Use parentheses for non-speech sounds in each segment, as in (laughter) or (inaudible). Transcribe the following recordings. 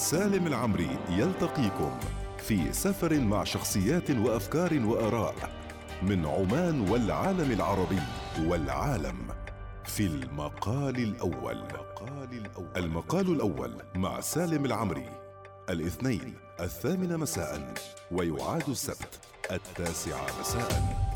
سالم العمري يلتقيكم في سفر مع شخصيات وأفكار وآراء من عمان والعالم العربي والعالم في المقال الأول. المقال الأول مع سالم العمري الاثنين الثامنه مساء ويعاد السبت التاسعه مساء.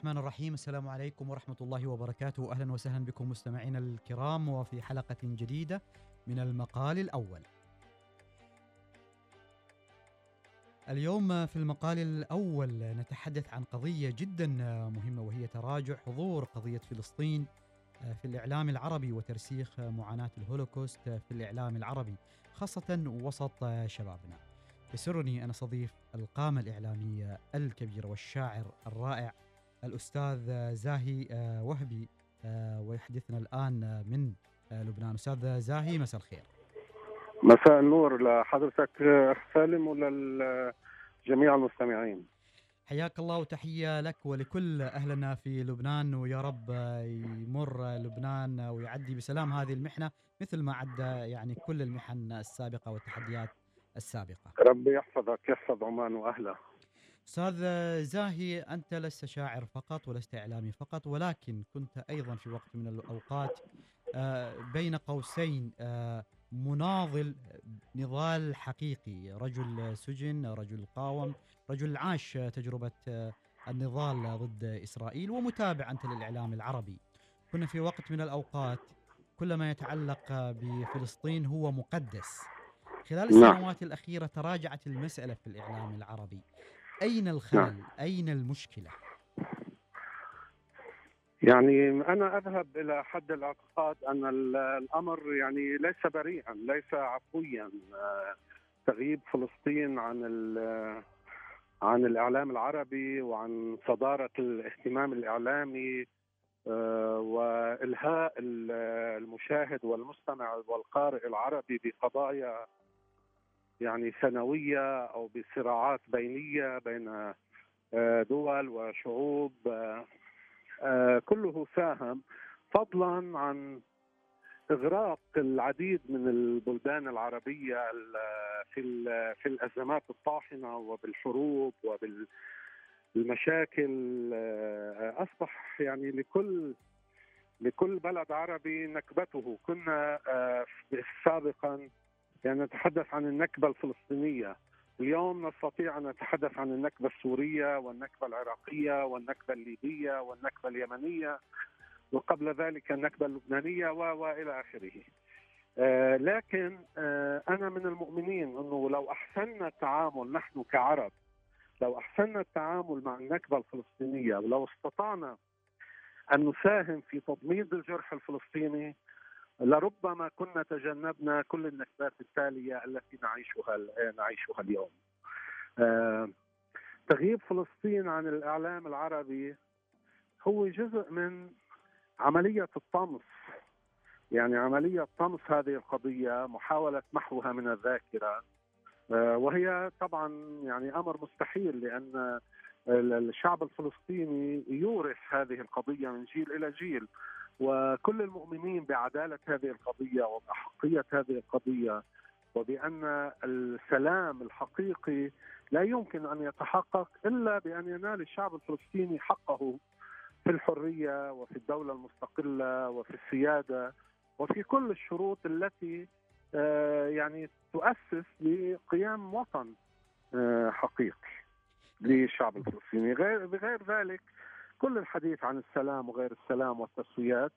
الرحمن الرحيم. السلام عليكم ورحمة الله وبركاته. أهلا وسهلا بكم مستمعينا الكرام وفي حلقة جديدة من المقال الأول. اليوم في المقال الأول نتحدث عن قضية جدا مهمة وهي تراجع حضور قضية فلسطين في الإعلام العربي وترسيخ معاناة الهولوكوست في الإعلام العربي خاصة وسط شبابنا. يسرني أن أستضيف القامة الإعلامية الكبيرة والشاعر الرائع الأستاذ زاهي وهبي ويحدثنا الآن من لبنان. أستاذ زاهي مساء الخير. مساء النور. لحضرتك سالم ولجميع المستمعين؟ حياك الله وتحية لك ولكل أهلنا في لبنان ويا رب يمر لبنان ويعدي بسلام هذه المحنة مثل ما عدى يعني كل المحن السابقة والتحديات السابقة. ربي يحفظك يحفظ عمان وأهلها أستاذ زاهي أنت لست شاعر فقط ولست إعلامي فقط ولكن كنت أيضا في وقت من الأوقات بين قوسين مناضل نضال حقيقي رجل سجن رجل قاوم رجل عاش تجربة النضال ضد إسرائيل ومتابع أنت للإعلام العربي. كنا في وقت من الأوقات كل ما يتعلق بفلسطين هو مقدس. خلال السنوات الأخيرة تراجعت المسألة في الإعلام العربي. أين الخلل؟ نعم. أين المشكلة؟ يعني أنا أذهب إلى حد الاعتقاد أن الأمر يعني ليس بريئا ليس عفويا تغييب فلسطين عن عن الإعلام العربي وعن صدارة الاهتمام الإعلامي وإلهاء المشاهد والمستمع والقارئ العربي بقضايا يعني سنوية أو بصراعات بينية بين دول وشعوب كله ساهم فضلا عن إغراق العديد من البلدان العربية في في الأزمات الطاحنة وبالحروب وبالمشاكل أصبح يعني لكل لكل بلد عربي نكبته. كنا سابقا يعني نتحدث عن النكبة الفلسطينية. اليوم نستطيع أن نتحدث عن النكبة السورية والنكبة العراقية والنكبة الليبية والنكبة اليمنية وقبل ذلك النكبة اللبنانية وإلى آخره. آه لكن آه أنا من المؤمنين أنه لو أحسننا التعامل نحن كعرب لو أحسننا التعامل مع النكبة الفلسطينية ولو استطعنا أن نساهم في تضميد الجرح الفلسطيني لربما كنا تجنبنا كل النكبات التالية التي نعيشها نعيشها اليوم. آه تغييب فلسطين عن الإعلام العربي هو جزء من عملية الطمس. يعني عملية طمس هذه القضية محاولة محوها من الذاكرة. آه وهي طبعا يعني أمر مستحيل لأن الشعب الفلسطيني يورث هذه القضية من جيل إلى جيل. وكل المؤمنين بعدالة هذه القضية وباحقيه هذه القضية وبأن السلام الحقيقي لا يمكن أن يتحقق إلا بأن ينال الشعب الفلسطيني حقه في الحرية وفي الدولة المستقلة وفي السيادة وفي كل الشروط التي يعني تؤسس لقيام وطن حقيقي للشعب الفلسطيني. غير بغير ذلك كل الحديث عن السلام وغير السلام والتسويات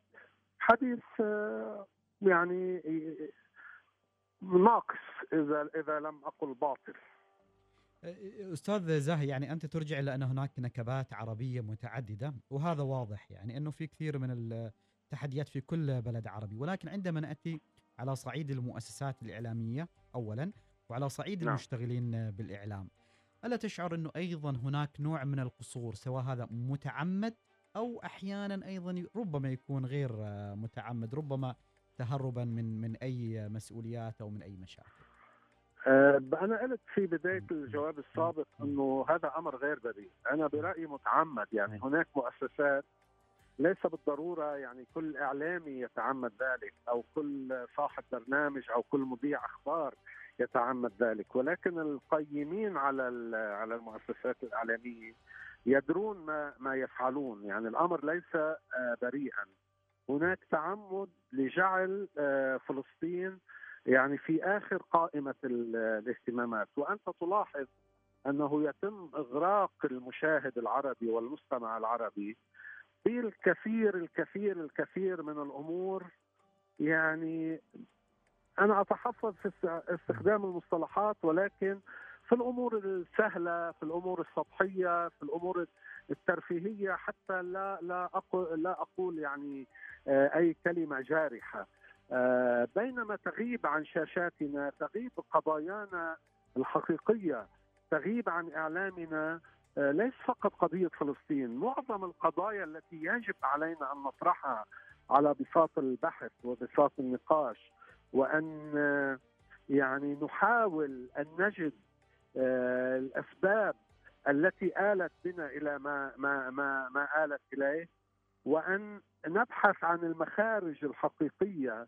حديث يعني ناقص إذا إذا لم أقل باطل أستاذ زاهي يعني أنت ترجع إلى أن هناك نكبات عربية متعددة وهذا واضح يعني أنه في كثير من التحديات في كل بلد عربي ولكن عندما نأتي على صعيد المؤسسات الإعلامية اولا وعلى صعيد نعم. المشتغلين بالإعلام ألا تشعر أنه أيضا هناك نوع من القصور سواء هذا متعمد أو أحيانا أيضا ربما يكون غير آه، متعمد ربما تهربا من من أي مسؤوليات أو من أي مشاكل؟ آه، أنا قلت في بداية الجواب السابق إنه هذا أمر غير بديهي، أنا برأيي متعمد يعني هناك مؤسسات ليس بالضرورة يعني كل إعلامي يتعمد ذلك أو كل صاحب برنامج أو كل مذيع أخبار. يتعمد ذلك، ولكن القيمين على على المؤسسات الإعلامية يدرون ما ما يفعلون، يعني الأمر ليس آه، بريئا. هناك تعمد لجعل آه، فلسطين يعني في آخر قائمة الاهتمامات. وأنت تلاحظ أنه يتم إغراق المشاهد العربي والمستمع العربي بالكثير الكثير الكثير من الأمور. يعني أنا أتحفظ في استخدام المصطلحات ولكن في الأمور السهلة في الأمور السطحية في الأمور الترفيهية حتى لا لا أقول لا أقول يعني آه، أي كلمة جارحة. آه، بينما تغيب عن شاشاتنا تغيب قضايانا الحقيقية تغيب عن إعلامنا آه، ليس فقط قضية فلسطين، معظم القضايا التي يجب علينا أن نطرحها على بساط البحث وبساط النقاش وأن آه، يعني نحاول أن نجد الأسباب التي آلت بنا إلى ما ما ما ما آلت إليه وأن نبحث عن المخارج الحقيقية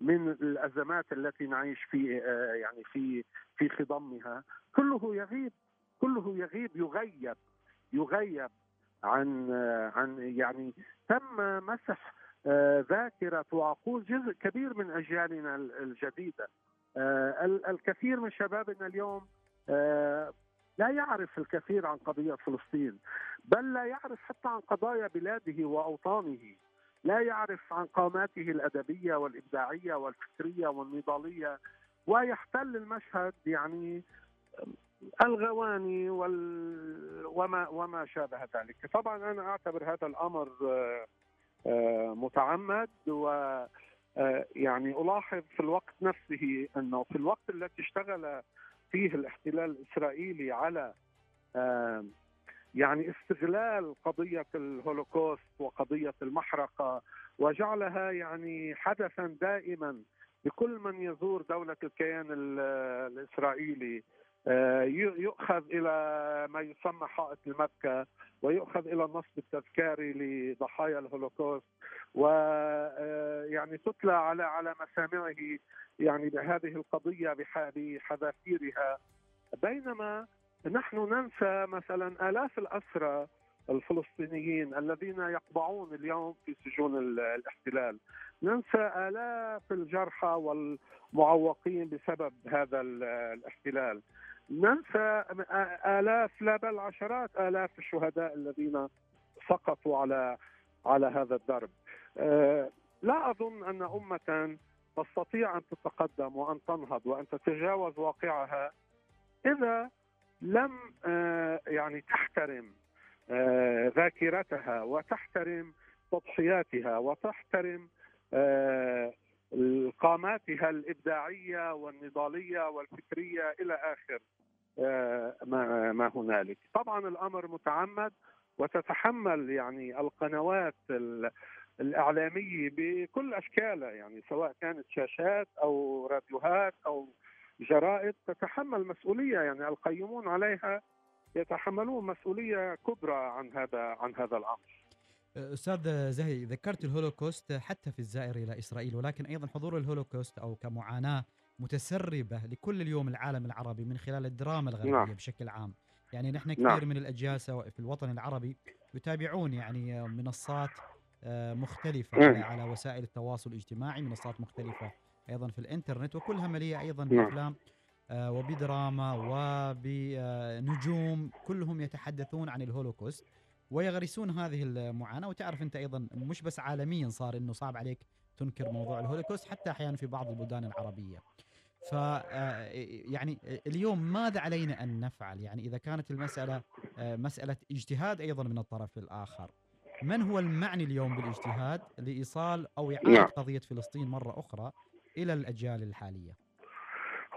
من الأزمات التي نعيش في آه، يعني في في خضمها كله يغيب كله يغيب يغيب يغيب عن آه، عن يعني تم مسح آه، ذاكرة وعقول جزء كبير من أجيالنا الجديدة. الكثير من شبابنا اليوم لا يعرف الكثير عن قضية فلسطين بل لا يعرف حتى عن قضايا بلاده وأوطانه. لا يعرف عن قاماته الأدبية والإبداعية والفكرية والنضالية. ويحتل المشهد يعني الغواني وال... وما وما شابه ذلك. طبعا أنا أعتبر هذا الأمر آه، آه، متعمد و آه، يعني ألاحظ في الوقت نفسه إنه في الوقت الذي اشتغل فيه الاحتلال الإسرائيلي على يعني استغلال قضية الهولوكوست وقضية المحرقة وجعلها يعني حدثا دائما لكل من يزور دولة الكيان الإسرائيلي. آه، يؤخذ إلى ما يسمى حائط المبكى ويؤخذ إلى النصب التذكاري لضحايا الهولوكوست. ويعني آه، تتلى على على مسامعه يعني بهذه القضية بحذافيرها. بينما نحن ننسى مثلا آلاف الأسرى الفلسطينيين الذين يقبعون اليوم في سجون الاحتلال. ننسى آلاف الجرحى والمعوقين بسبب هذا الاحتلال. ننسى آلاف لا بل عشرات آلاف الشهداء الذين سقطوا على على هذا الدرب. آه، لا أظن أن أمة تستطيع أن تتقدم وأن تنهض وأن تتجاوز واقعها. إذا لم آه، يعني تحترم آه، ذاكرتها وتحترم تضحياتها وتحترم قاماتها الإبداعية والنضالية والفكرية إلى آخر ما ما هنالك. طبعا الأمر متعمد وتتحمل يعني القنوات الإعلامية بكل أشكالها يعني سواء كانت شاشات أو راديوهات أو جرائد تتحمل مسؤولية يعني القيمون عليها يتحملون مسؤولية كبرى عن هذا عن هذا الأمر. أستاذ زاهي ذكرت الهولوكوست حتى في الزائر إلى إسرائيل ولكن أيضا حضور الهولوكوست أو كمعاناة متسربة لكل اليوم العالم العربي من خلال الدراما الغربية نعم. بشكل عام. يعني نحن كثير نعم. من الأجيال سواء في الوطن العربي يتابعون يعني منصات آه، مختلفة نعم. على وسائل التواصل الاجتماعي منصات مختلفة أيضا في الإنترنت وكلها مليئة أيضا نعم. بأفلام آه، وبدراما وبنجوم كلهم يتحدثون عن الهولوكوست ويغرسون هذه المعاناة وتعرف أنت أيضا مش بس عالميا صار إنه صعب عليك تنكر موضوع الهولوكوست حتى أحيانا في بعض البلدان العربية. ف آه، يعني اليوم ماذا علينا أن نفعل؟ يعني إذا كانت المسألة آه، مسألة اجتهاد أيضا من الطرف الآخر. من هو المعني اليوم بالاجتهاد لإيصال أو إعادة نعم. قضية فلسطين مرة أخرى إلى الأجيال الحالية؟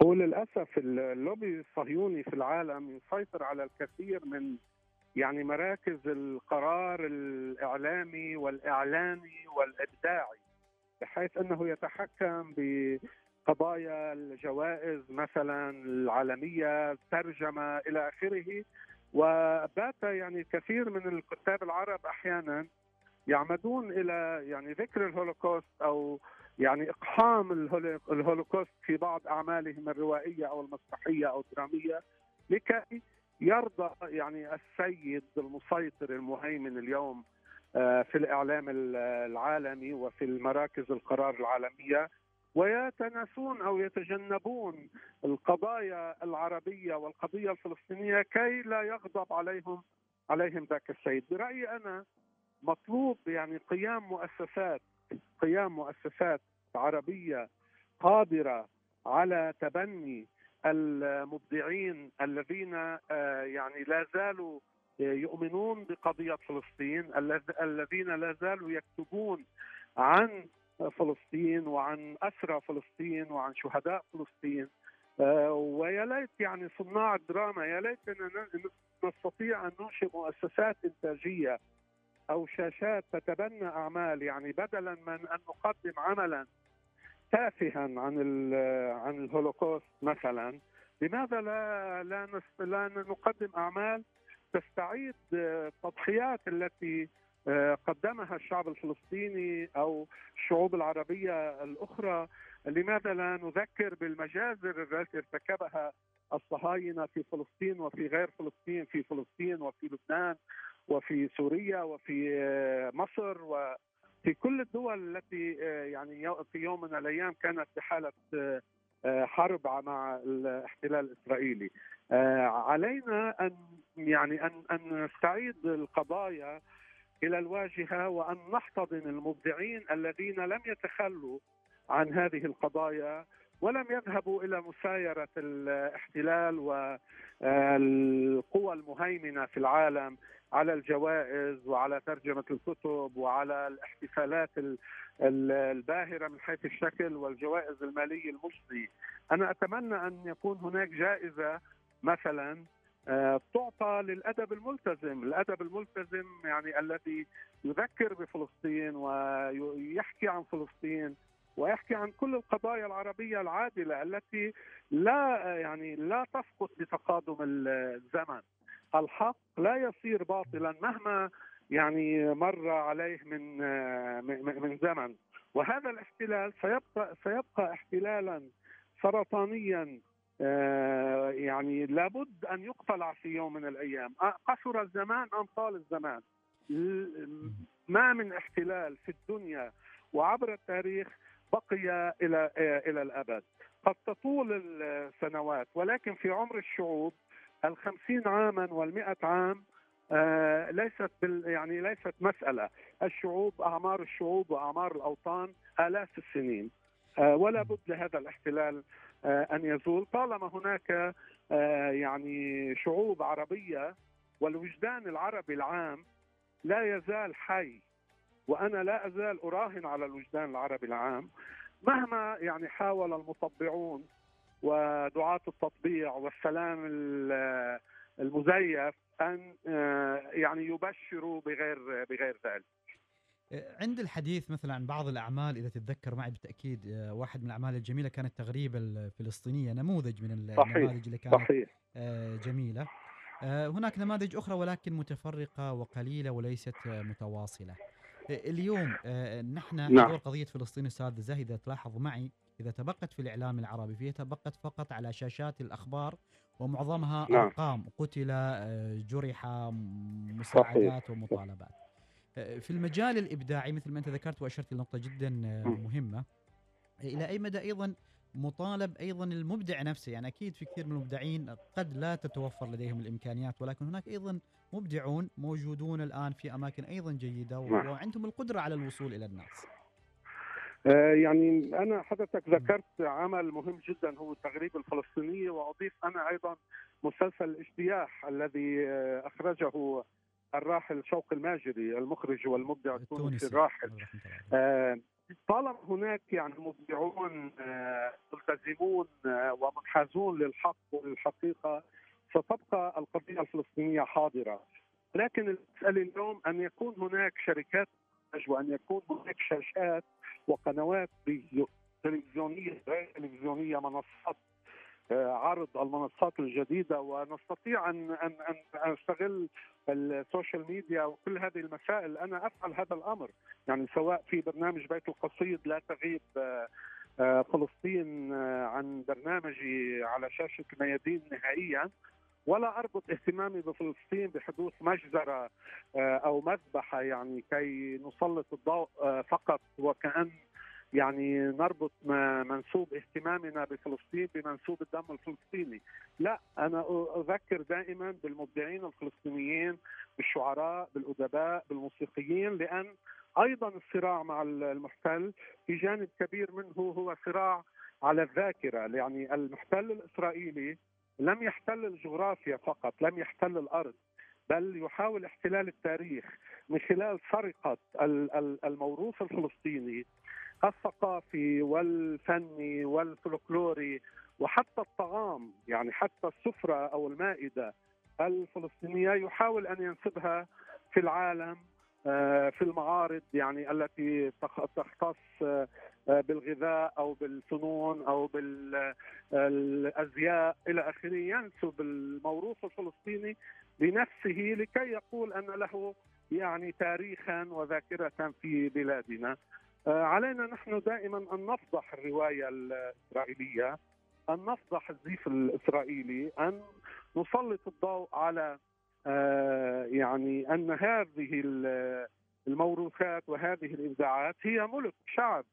هو للأسف اللوبي الصهيوني في العالم يسيطر على الكثير من يعني مراكز القرار الإعلامي والإعلاني والإبداعي بحيث أنه يتحكم بقضايا الجوائز مثلا العالمية الترجمة إلى آخره. وبات يعني كثير من الكتاب العرب أحيانا يعمدون إلى يعني ذكر الهولوكوست أو يعني إقحام الهولوكوست في بعض أعمالهم الروائية أو المسرحية أو الدرامية لكي يرضى يعني السيد المسيطر المهيمن اليوم آه، في الإعلام العالمي وفي المراكز القرار العالمية ويتناسون أو يتجنبون القضايا العربية والقضية الفلسطينية كي لا يغضب عليهم عليهم ذاك السيد. برأيي أنا مطلوب يعني قيام مؤسسات قيام مؤسسات عربية قادرة على تبني المبدعين الذين آه، يعني لا زالوا يؤمنون بقضية فلسطين الذين لا زالوا يكتبون عن فلسطين وعن أسرى فلسطين وعن شهداء فلسطين. آه، ويا ليت يعني صناع الدراما يا ليتنا نستطيع أن ننشئ مؤسسات إنتاجية أو شاشات تتبنى أعمال يعني بدلا من أن نقدم عملا تافها عن عن الهولوكوست مثلا. لماذا لا لا لا نقدم أعمال تستعيد التضحيات التي آه، قدمها الشعب الفلسطيني أو الشعوب العربية الأخرى؟ لماذا لا نذكر بالمجازر التي ارتكبها الصهاينة في فلسطين وفي غير فلسطين في فلسطين وفي لبنان وفي سوريا وفي آه، مصر وفي كل الدول التي آه، يعني في يوم من الأيام كانت بحالة حرب مع الاحتلال الإسرائيلي. علينا أن يعني أن أن نستعيد القضايا إلى الواجهة وأن نحتضن المبدعين الذين لم يتخلوا عن هذه القضايا ولم يذهبوا إلى مسايرة الاحتلال والقوى المهيمنة في العالم. على الجوائز وعلى ترجمة الكتب وعلى الاحتفالات الباهرة من حيث الشكل والجوائز المالية المجزي، أنا أتمنى أن يكون هناك جائزة مثلا آه، تعطى للأدب الملتزم، الأدب الملتزم يعني الذي يذكر بفلسطين ويحكي عن فلسطين ويحكي عن كل القضايا العربية العادلة التي لا يعني لا تسقط بتقادم الزمن. الحق لا يصير باطلا مهما يعني مر عليه من من زمن. وهذا الاحتلال سيبقى سيبقى احتلالا سرطانيا آه، يعني لابد أن يقتلع في يوم من الأيام. قصر الزمان أم طال الزمان؟ ما من احتلال في الدنيا وعبر التاريخ بقي إلى إلى الأبد. قد تطول السنوات ولكن في عمر الشعوب الخمسين عاما والمئة عام آه ليست بال يعني ليست مسألة. الشعوب أعمار الشعوب وأعمار الأوطان آلاف السنين. آه ولا بد لهذا الاحتلال آه أن يزول. طالما هناك يعني شعوب عربية والوجدان العربي العام لا يزال حي وأنا لا أزال أراهن على الوجدان العربي العام مهما يعني حاول المطبعون ودعاة التطبيع والسلام المزيف أن آه، يعني يبشروا بغير بغير ذلك. عند الحديث مثلا عن بعض الأعمال إذا تتذكر معي بالتأكيد آه، واحد من الأعمال الجميلة كانت التغريبه الفلسطينية نموذج من النماذج اللي كانت صحيح. آه، جميلة. هناك نماذج أخرى ولكن متفرقة وقليلة وليست متواصلة. اليوم نحن نعم. حضور قضية فلسطين أستاذ زاهد تلاحظ معي إذا تبقت في الإعلام العربي فهي تبقت فقط على شاشات الأخبار ومعظمها نعم. أرقام قتل آه، جرح مساعدات. ومطالبات آه، في المجال الإبداعي مثل ما أنت ذكرت وأشرت لنقطة جدا آه، مهمة إلى أي مدى أيضا مطالب أيضا المبدع نفسه يعني أكيد في كثير من المبدعين قد لا تتوفر لديهم الإمكانيات ولكن هناك أيضا مبدعون موجودون الآن في أماكن أيضا جيدة نعم. وعندهم القدرة على الوصول إلى الناس. آه، يعني أنا حضرتك ذكرت عمل مهم جدا هو التغريب الفلسطينيه وأضيف أنا أيضا مسلسل الاجتياح الذي آه، أخرجه الراحل شوق الماجري المخرج والمبدع التونسي الراحل. آه، طالما هناك يعني مبدعون ملتزمون ومنحازون للحق وللحقيقه ستبقى القضية الفلسطينية حاضرة. لكن المساله اليوم أن يكون هناك شركات وان يكون هناك شاشات وقنوات تلفزيونية غير تلفزيونية منصات آه، عرض المنصات الجديدة. ونستطيع ان ان أن أستغل ال social media وكل هذه المسائل. أنا أفعل هذا الأمر. يعني سواء في برنامج بيت القصيد لا تغيب آه، آه، فلسطين عن برنامجي على شاشة الميادين نهائيا. ولا أربط اهتمامي بفلسطين بحدوث مجزرة أو مذبحة يعني كي نسلط الضوء فقط وكأن يعني نربط منسوب اهتمامنا بفلسطين بمنسوب الدم الفلسطيني. لا أنا أذكر دائما بالمبدعين الفلسطينيين بالشعراء بالأدباء بالموسيقيين لأن أيضا الصراع مع المحتل في جانب كبير منه هو صراع على الذاكرة. يعني المحتل الإسرائيلي لم يحتل الجغرافيا فقط لم يحتل الأرض بل يحاول احتلال التاريخ من خلال سرقة الموروث الفلسطيني الثقافي والفني والفلكلوري وحتى الطعام يعني حتى السفرة أو المائدة الفلسطينية يحاول أن ينسبها في العالم آه، في المعارض يعني التي تختص بالغذاء أو بالفنون أو بالازياء إلى آخره ينسب الموروث الفلسطيني بنفسه لكي يقول أن له يعني تاريخا وذاكرة في بلادنا. آه، علينا نحن دائما أن نفضح الرواية الإسرائيلية أن نفضح الزيف الإسرائيلي أن نسلط الضوء على آه، يعني أن هذه الموروثات وهذه الإبداعات هي ملك شعب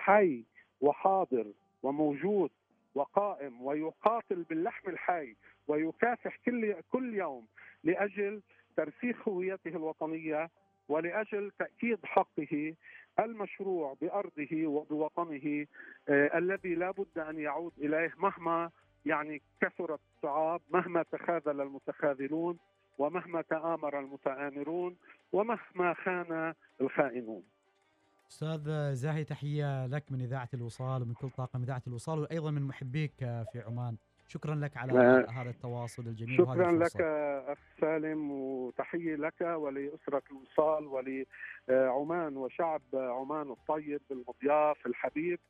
حي وحاضر وموجود وقائم ويقاتل باللحم الحي ويكافح كل كل يوم لأجل ترسيخ هويته الوطنية ولأجل تأكيد حقه المشروع بأرضه وبوطنه آه الذي لا بد أن يعود إليه مهما يعني كثرت الصعاب مهما تخاذل المتخاذلون ومهما تآمر المتآمرون ومهما خان الخائنون. أستاذ زاهي تحية لك من إذاعة الوصال ومن كل طاقم إذاعة الوصال وأيضا من محبيك في عمان. شكرا لك على هذا التواصل الجميل شكرا لك أخ سالم وتحية لك ولأسرة الوصال ولعمان وشعب عمان الطيب المضياف الحبيب.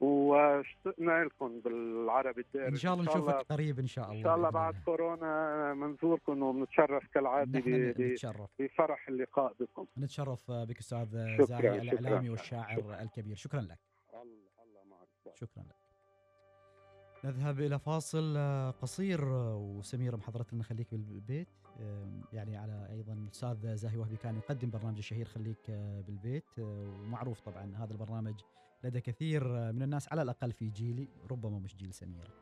واشتقنا لكم بالعربي الدارج إن شاء الله نشوفك قريب إن شاء الله ان شاء الله بعد كورونا منزوركم وبنتشرف كالعادة نتشرف. بفرح اللقاء بكم. نتشرف بك أستاذ زاهي الاعلامي والشاعر شكرا. الكبير. شكرا لك. الله معك. شكرا لك. نذهب إلى فاصل قصير وسميره محضرت لنا خليك بالبيت يعني على أيضا الاستاذ زاهي وهبي كان يقدم برنامج الشهير خليك بالبيت. ومعروف طبعا هذا البرنامج لدى كثير من الناس على الأقل في جيلي ربما مش جيل سميرة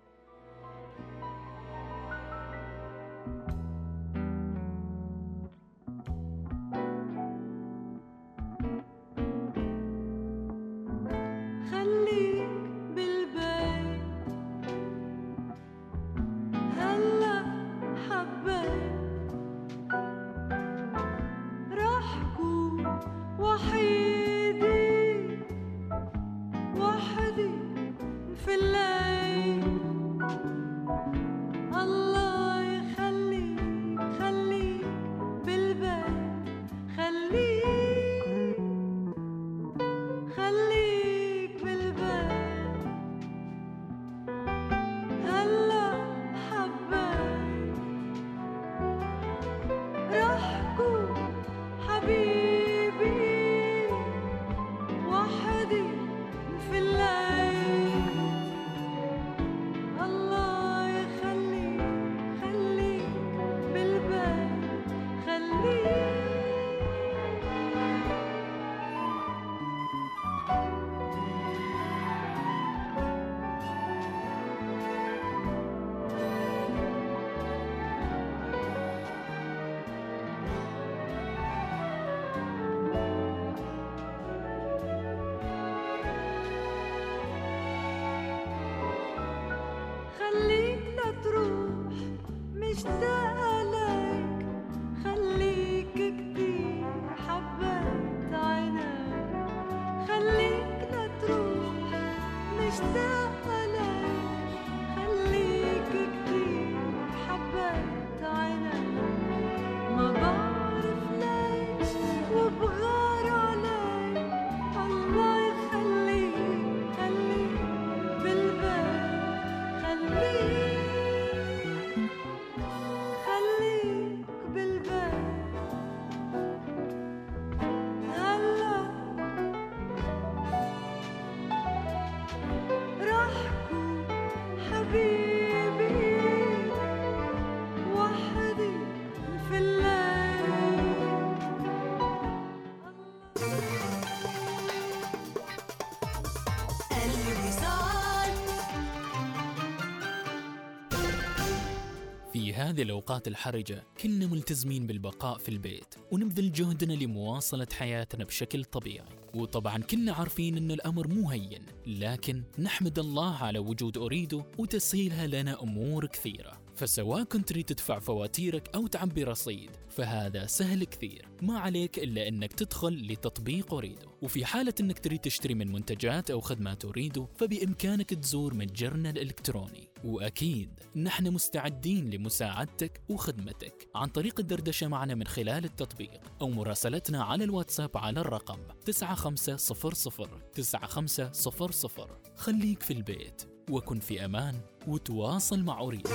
هذه الأوقات الحرجة كلنا ملتزمين بالبقاء في البيت ونبذل جهدنا لمواصلة حياتنا بشكل طبيعي. وطبعا كلنا عارفين أن الأمر مو هين لكن نحمد الله على وجود أريده وتسهيلها لنا أمور كثيرة. فسواء كنت تريد تدفع فواتيرك أو تعبي رصيد. فهذا سهل كثير. ما عليك إلا أنك تدخل لتطبيق أريدو. وفي حالة أنك تريد تشتري من منتجات أو خدمات أريدو فبإمكانك تزور متجرنا الإلكتروني. وأكيد نحن مستعدين لمساعدتك وخدمتك. عن طريق الدردشة معنا من خلال التطبيق. أو مراسلتنا على الواتساب على الرقم 9500 9500 خليك في البيت وكن في أمان. وتواصل مع أريد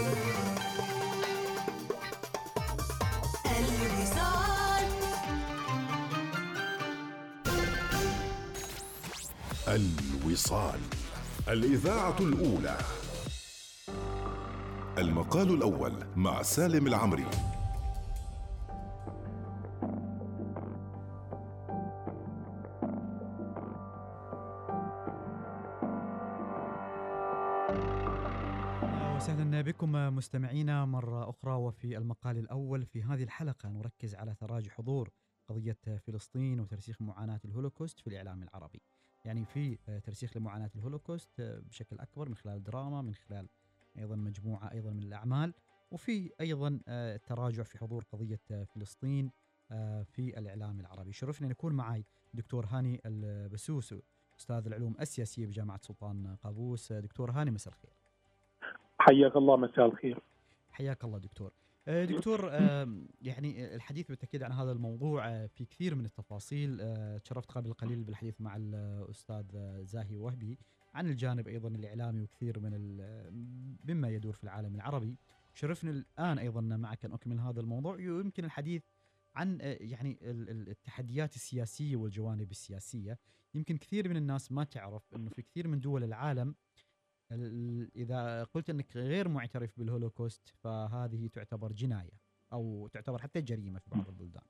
الوصال. الوصال. الإذاعة الأولى. المقال الأول مع سالم العمري. بكم مستمعينا مرة أخرى وفي المقال الأول في هذه الحلقة نركز على تراجع حضور قضية فلسطين وترسيخ معاناة الهولوكوست في الإعلام العربي. يعني في ترسيخ لمعاناة الهولوكوست بشكل أكبر من خلال الدراما من خلال أيضا مجموعة أيضا من الأعمال وفي أيضا تراجع في حضور قضية فلسطين في الإعلام العربي. شرفني أن يكون معي دكتور هاني البسوس أستاذ العلوم السياسية بجامعة سلطان قابوس. دكتور هاني مساء الخير. حياك الله مساء الخير. حياك الله دكتور. آه، دكتور آم، يعني الحديث بالتأكيد عن هذا الموضوع آه، في كثير من التفاصيل آه، تشرفت قبل قليل بالحديث مع الأستاذ آه، زاهي وهبي عن الجانب أيضا الإعلامي وكثير من مما يدور في العالم العربي. شرفني الآن أيضا معك أن أكمل هذا الموضوع. ويمكن الحديث عن آه، يعني ال- ال- التحديات السياسية والجوانب السياسية. يمكن كثير من الناس ما تعرف إنه في كثير من دول العالم ال- إذا قلت إنك غير معترف بالهولوكوست فهذه تعتبر جناية أو تعتبر حتى جريمة في بعض البلدان.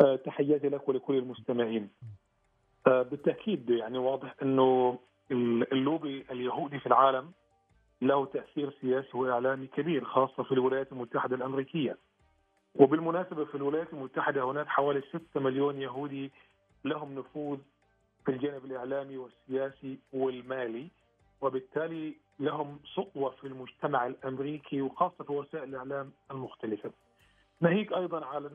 آه، تحياتي لك ولكل المستمعين. آه، بالتأكيد يعني واضح إنه ال- اللوبي اليهودي في العالم له تأثير سياسي وإعلامي كبير خاصة في الولايات المتحدة الأمريكية. وبالمناسبة في الولايات المتحدة هناك حوالي 6 مليون يهودي لهم نفوذ في الجانب الإعلامي والسياسي والمالي وبالتالي لهم سطوه في المجتمع الأمريكي وخاصة في وسائل الإعلام المختلفة. ناهيك أيضا على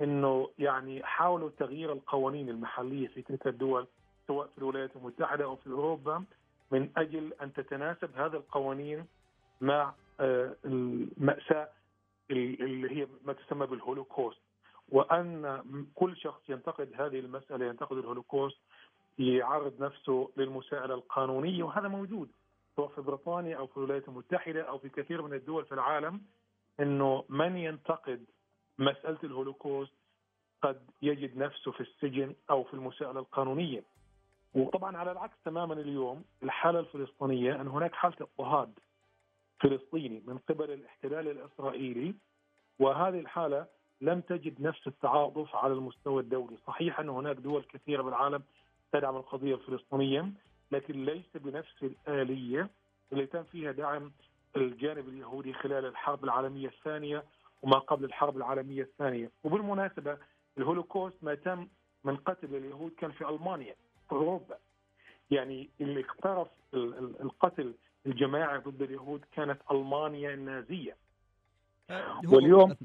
إنه يعني حاولوا تغيير القوانين المحلية في تلك الدول سواء في الولايات المتحدة أو في أوروبا من أجل أن تتناسب هذه القوانين مع آه، المأساة اللي هي ما تسمى بالهولوكوست وأن كل شخص ينتقد هذه المسألة ينتقد الهولوكوست يعرض نفسه للمساءلة القانونية وهذا موجود سواء في بريطانيا أو في الولايات المتحدة أو في كثير من الدول في العالم إنه من ينتقد مسألة الهولوكوست قد يجد نفسه في السجن أو في المساءلة القانونية. وطبعا على العكس تماما اليوم الحالة الفلسطينية إن هناك حالة اضطهاد فلسطيني من قبل الاحتلال الإسرائيلي وهذه الحالة لم تجد نفس التعاطف على المستوى الدولي، صحيح إن هناك دول كثيرة بالعالم تدعم القضية الفلسطينية لكن ليس بنفس الآلية اللي تم فيها دعم الجانب اليهودي خلال الحرب العالمية الثانية وما قبل الحرب العالمية الثانية، وبالمناسبة الهولوكوست ما تم من قتل اليهود كان في ألمانيا في أوروبا. يعني اللي اقترف ال- ال- القتل الجماعي ضد اليهود كانت ألمانيا النازية. آه، واليوم-.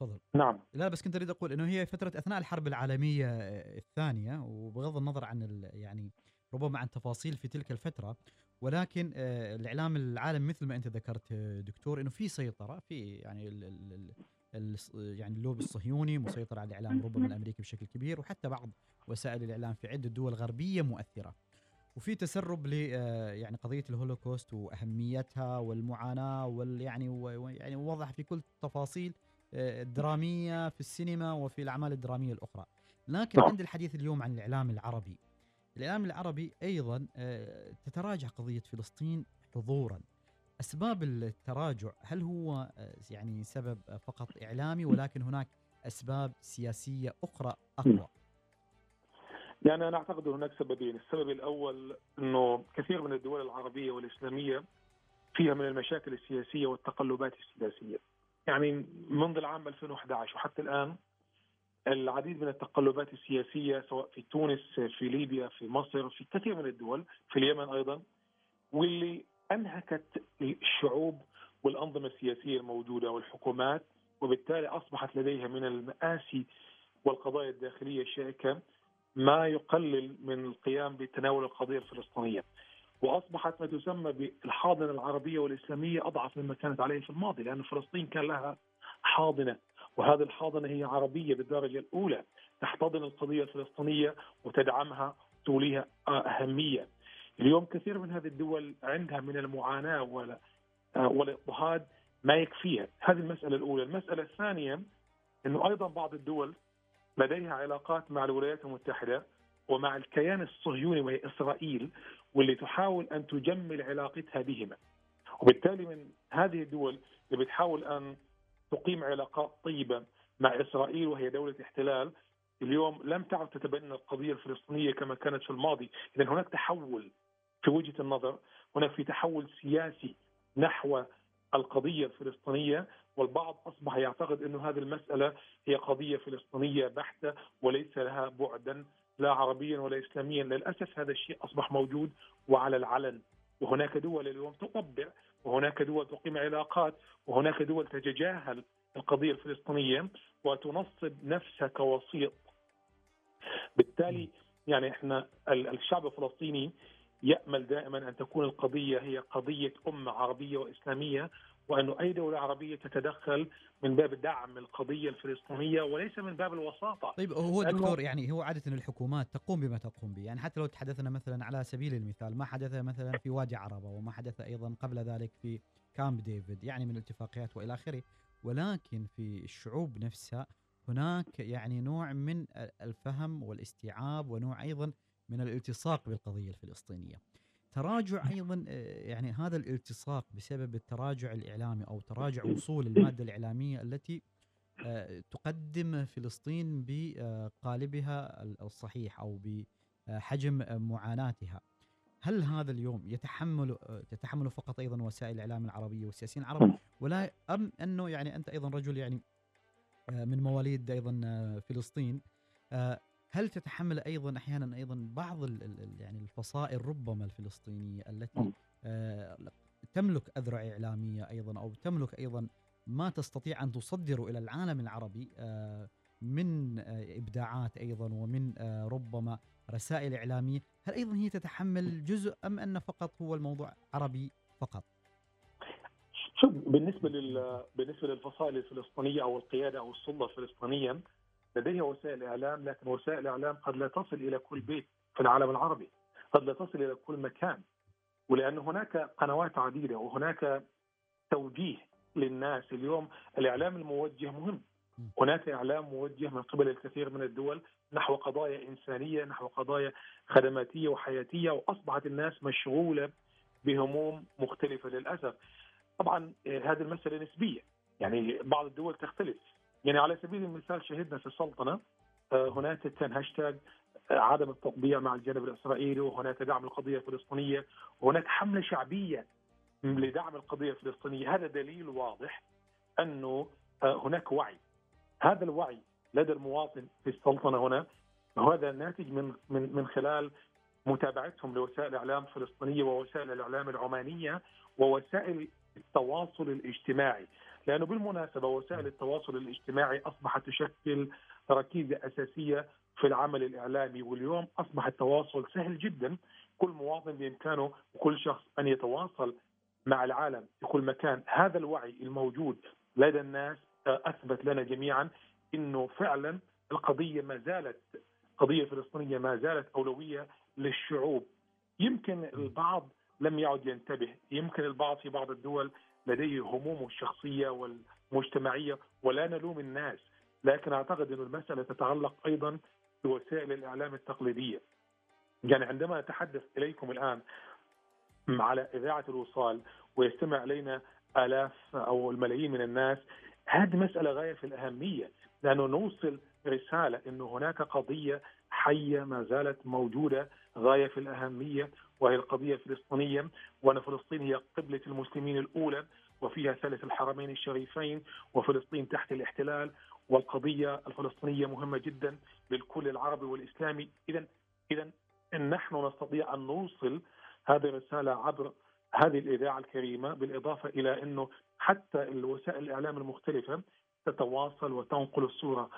تفضل. نعم. لا بس كنت أريد أقول إنه هي فترة أثناء الحرب العالمية آه، الثانية وبغض النظر عن يعني ربما عن تفاصيل في تلك الفترة ولكن آه، الإعلام العالمي مثل ما أنت ذكرت آه، دكتور إنه في سيطرة في يعني ال ال ال ال يعني اللوبي الصهيوني مسيطر على الإعلام ربما الأمريكي بشكل كبير وحتى بعض وسائل الإعلام في عدة دول غربية مؤثرة. وفي تسرب ل يعني قضية الهولوكوست وأهميتها والمعاناة وال يعني يعني وضح في كل تفاصيل آه، الدرامية في السينما وفي الأعمال الدرامية الأخرى. لكن نعم. عند الحديث اليوم عن الإعلام العربي. الإعلام العربي أيضا آه، تتراجع قضية فلسطين حضورا. أسباب التراجع هل هو آه، يعني سبب آه، فقط إعلامي ولكن هناك أسباب سياسية أخرى أقوى؟ يعني أنا أعتقد هناك سببين، السبب الأول إنه كثير من الدول العربية والإسلامية فيها من المشاكل السياسية والتقلبات السياسية. يعني منذ العام 2011 وحتى الآن العديد من التقلبات السياسية سواء في تونس في ليبيا في مصر في كثير من الدول في اليمن أيضا واللي أنهكت الشعوب والأنظمة السياسية الموجودة والحكومات وبالتالي أصبحت لديها من المآسي والقضايا الداخلية الشائكه ما يقلل من القيام بتناول القضية الفلسطينية. وأصبحت ما تسمى بالحاضنة العربية والإسلامية أضعف مما كانت عليه في الماضي لأن فلسطين كان لها حاضنة وهذه الحاضنة هي عربية بالدرجة الأولى تحتضن القضية الفلسطينية وتدعمها توليها أهمية. اليوم كثير من هذه الدول عندها من المعاناة والإضطهاد ما يكفيها، هذه المسألة الأولى، المسألة الثانية إنه أيضا بعض الدول لديها علاقات مع الولايات المتحدة ومع الكيان الصهيوني وهي اسرائيل واللي تحاول أن تجمل علاقتها بهما. وبالتالي من هذه الدول اللي بتحاول أن تقيم علاقات طيبة مع إسرائيل وهي دولة احتلال اليوم لم تعد تتبنى القضية الفلسطينية كما كانت في الماضي، اذا هناك تحول في وجهة النظر، هناك في تحول سياسي نحو القضية الفلسطينية والبعض أصبح يعتقد إنه هذه المسألة هي قضية فلسطينية بحتة وليس لها بعدا لا عربيا ولا اسلاميا، للأسف هذا الشيء أصبح موجود وعلى العلن وهناك دول اليوم تطبع وهناك دول تقيم علاقات وهناك دول تتجاهل القضية الفلسطينية وتنصب نفسها كوسيط. بالتالي يعني إحنا الشعب الفلسطيني يأمل دائما أن تكون القضية هي قضية أمة عربية وإسلامية وانه أي دولة عربية تتدخل من باب دعم القضية الفلسطينية وليس من باب الوساطة. طيب هو دكتور يعني هو عادة الحكومات تقوم بما تقوم به، يعني حتى لو تحدثنا مثلا على سبيل المثال ما حدث مثلا في وادي عربة وما حدث أيضا قبل ذلك في كامب ديفيد يعني من الاتفاقيات وإلى آخره، ولكن في الشعوب نفسها هناك يعني نوع من الفهم والاستيعاب ونوع أيضا من الالتصاق بالقضية الفلسطينية. تراجع أيضا يعني هذا الالتصاق بسبب التراجع الإعلامي أو تراجع وصول المادة الإعلامية التي تقدم فلسطين بقالبها الصحيح أو بحجم معاناتها. هل هذا اليوم يتحمل تتحمل فقط أيضا وسائل الإعلام العربية والسياسيين العرب ولا أم أنه يعني أنت أيضا رجل يعني من مواليد أيضا فلسطين هل تتحمل أيضا أحيانا أيضا بعض ال يعني الفصائل ربما الفلسطينية التي آه تملك أذرع إعلامية أيضا أو تملك أيضا ما تستطيع أن تصدر إلى العالم العربي آه من آه إبداعات أيضا ومن ربما رسائل إعلامية، هل أيضا هي تتحمل جزء أم أن فقط هو الموضوع عربي فقط؟ شوف بالنسبة لل بالنسبة للفصائل الفلسطينية أو القيادة أو السلطة الفلسطينية لديها وسائل إعلام لكن وسائل الإعلام قد لا تصل إلى كل بيت في العالم العربي، قد لا تصل إلى كل مكان. ولأن هناك قنوات عديدة وهناك توجيه للناس اليوم الإعلام الموجه مهم. هناك إعلام موجه من قبل الكثير من الدول نحو قضايا إنسانية، نحو قضايا خدماتية وحياتية وأصبحت الناس مشغولة بهموم مختلفة للأسف. طبعا هذه المسألة نسبية، يعني بعض الدول تختلف يعني على سبيل المثال شهدنا في السلطنة هناك كان هاشتاج عدم التطبيع مع الجانب الإسرائيلي وهناك دعم القضية الفلسطينية وهناك حملة شعبية لدعم القضية الفلسطينية. هذا دليل واضح أنه هناك وعي. هذا الوعي لدى المواطن في السلطنة هنا وهذا ناتج من من من خلال متابعتهم لوسائل الاعلام الفلسطينيه ووسائل الإعلام العمانية ووسائل التواصل الاجتماعي. لأنه بالمناسبة وسائل التواصل الاجتماعي أصبحت تشكل ركيزه أساسية في العمل الإعلامي واليوم أصبح التواصل سهل جدا. كل مواطن بإمكانه وكل شخص أن يتواصل مع العالم في كل مكان. هذا الوعي الموجود لدى الناس أثبت لنا جميعا إنه فعلا القضية ما زالت القضية الفلسطينيه ما زالت أولوية للشعوب. يمكن البعض لم يعد ينتبه يمكن البعض في بعض الدول لديه همومه الشخصية والمجتمعية ولا نلوم الناس. لكن أعتقد ان المسألة تتعلق أيضا بوسائل الإعلام التقليدية. يعني عندما اتحدث إليكم الآن على إذاعة الوصال ويستمع إلينا آلاف أو الملايين من الناس هذه مسألة غاية في الأهمية لأنه نوصل رسالة إنه هناك قضية حية ما زالت موجودة غاية في الأهمية وهي القضية الفلسطينية وأن فلسطين هي قبلة المسلمين الأولى وفيها ثالث الحرمين الشريفين وفلسطين تحت الاحتلال. والقضية الفلسطينية مهمة جدا للكل العربي والإسلامي. اذا اذا إن نحن نستطيع أن نوصل هذه الرسالة عبر هذه الإذاعة الكريمة بالإضافة إلى إنه حتى الوسائل الإعلام المختلفة تتواصل وتنقل الصورة.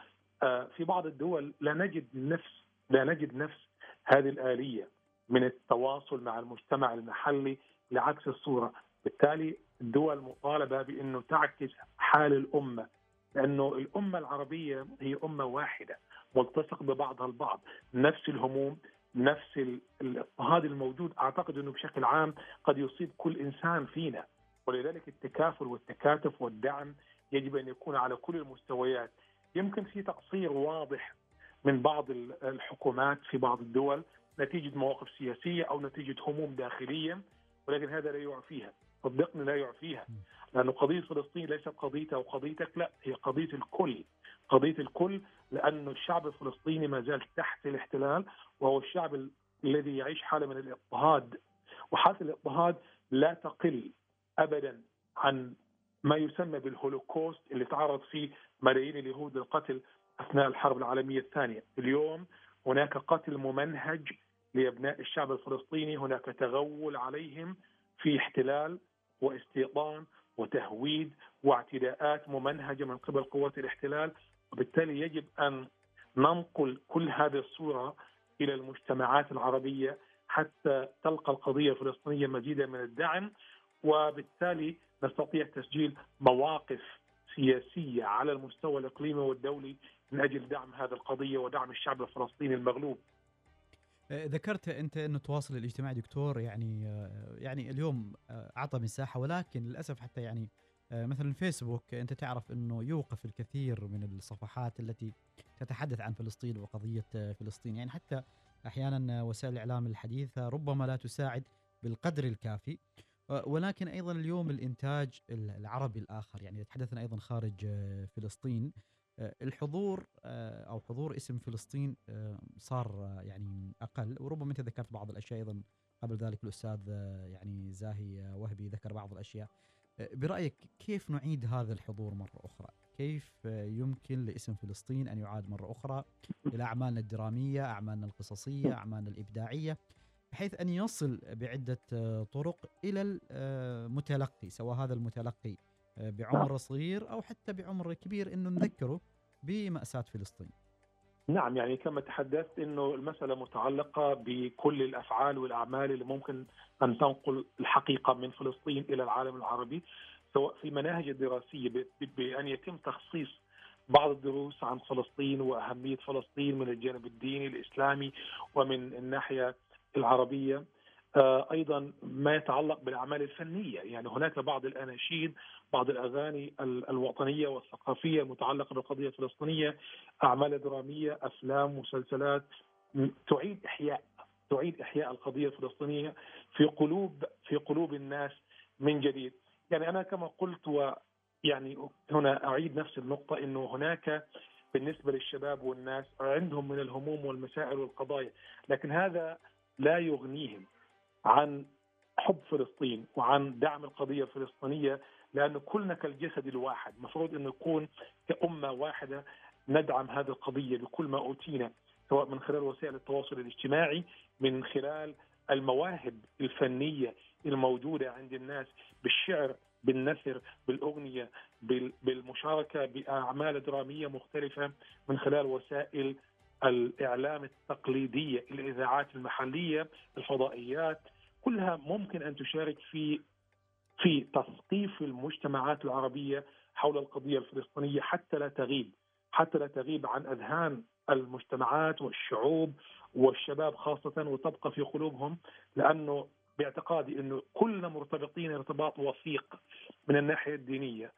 آه، في بعض الدول لا نجد نفس لا نجد نفس هذه الآلية. من التواصل مع المجتمع المحلي لعكس الصورة، بالتالي الدول مطالبة بأنه تعكس حال الأمة لأنه الأمة العربية هي أمة واحدة ملتصق ببعضها البعض، نفس الهموم، نفس الاضطهاد الموجود أعتقد أنه بشكل عام قد يصيب كل إنسان فينا. ولذلك التكافل والتكاتف والدعم يجب أن يكون على كل المستويات. يمكن في تقصير واضح من بعض الحكومات في بعض الدول نتيجة مواقف سياسية أو نتيجة هموم داخلية ولكن هذا لا يعفيها. صدقني لا يعفيها. لأن قضية فلسطين ليست قضيتها وقضيتك لا هي قضية الكل. قضية الكل لأن الشعب الفلسطيني ما زال تحت الاحتلال وهو الشعب الذي يعيش حالة من الاضطهاد. وحالة الاضطهاد لا تقل أبدا عن ما يسمى بالهولوكوست اللي تعرض فيه ملايين اليهود للقتل أثناء الحرب العالمية الثانية، اليوم هناك قتل ممنهج لأبناء الشعب الفلسطيني، هناك تغول عليهم في احتلال واستيطان وتهويد واعتداءات ممنهجة من قبل قوات الاحتلال، وبالتالي يجب أن ننقل كل هذه الصورة إلى المجتمعات العربية حتى تلقى القضية الفلسطينية مزيدا من الدعم وبالتالي نستطيع تسجيل مواقف سياسية على المستوى الإقليمي والدولي من أجل دعم هذه القضية ودعم الشعب الفلسطيني المغلوب. آه، ذكرت أنت أنه التواصل الاجتماعي دكتور يعني آه، يعني اليوم آه، أعطى مساحة ولكن للأسف حتى يعني مثلا فيسبوك أنت تعرف أنه يوقف الكثير من الصفحات التي تتحدث عن فلسطين وقضية فلسطين. يعني حتى أحيانا وسائل الإعلام الحديثة ربما لا تساعد بالقدر الكافي. ولكن أيضا اليوم الإنتاج العربي الآخر يعني تحدثنا أيضا خارج فلسطين الحضور أو حضور اسم فلسطين صار يعني أقل. وربما أنت ذكرت بعض الأشياء أيضا. قبل ذلك الأستاذ يعني زاهي وهبي ذكر بعض الأشياء. برأيك كيف نعيد هذا الحضور مرة أخرى؟ كيف يمكن لاسم فلسطين أن يعاد مرة أخرى إلى أعمالنا الدرامية، أعمالنا القصصية، أعمالنا الإبداعية بحيث أن يصل بعدة طرق إلى المتلقي سواء هذا المتلقي بعمر صغير أو حتى بعمر كبير إنه نذكره بمأساة فلسطين. نعم يعني كما تحدثت إنه المسألة متعلقة بكل الأفعال والأعمال اللي ممكن أن تنقل الحقيقة من فلسطين إلى العالم العربي سواء في مناهج الدراسية بأن يتم تخصيص بعض الدروس عن فلسطين وأهمية فلسطين من الجانب الديني الإسلامي ومن الناحية العربية آه، أيضا ما يتعلق بالأعمال الفنية. يعني هناك بعض الأناشيد بعض الأغاني الوطنية والثقافية المتعلقة بالقضية الفلسطينية أعمال درامية أفلام مسلسلات تعيد إحياء تعيد إحياء القضية الفلسطينية في قلوب في قلوب الناس من جديد. يعني أنا كما قلت ويعني هنا أعيد نفس النقطة إنه هناك بالنسبة للشباب والناس عندهم من الهموم والمسائل والقضايا لكن هذا لا يغنيهم. عن حب فلسطين وعن دعم القضية الفلسطينية لأنه كلنا كالجسد الواحد مفروض أن نكون كأمة واحدة ندعم هذه القضية بكل ما أوتينا سواء من خلال وسائل التواصل الاجتماعي من خلال المواهب الفنية الموجودة عند الناس بالشعر بالنثر بالأغنية بالمشاركة بأعمال درامية مختلفة من خلال وسائل الإعلام التقليديه الإذاعات المحلية الفضائيات كلها ممكن أن تشارك في في تثقيف المجتمعات العربية حول القضية الفلسطينية حتى لا تغيب حتى لا تغيب عن أذهان المجتمعات والشعوب والشباب خاصة وتبقى في قلوبهم لأنه باعتقادي إنه كلنا مرتبطين ارتباط وثيق من الناحية الدينية.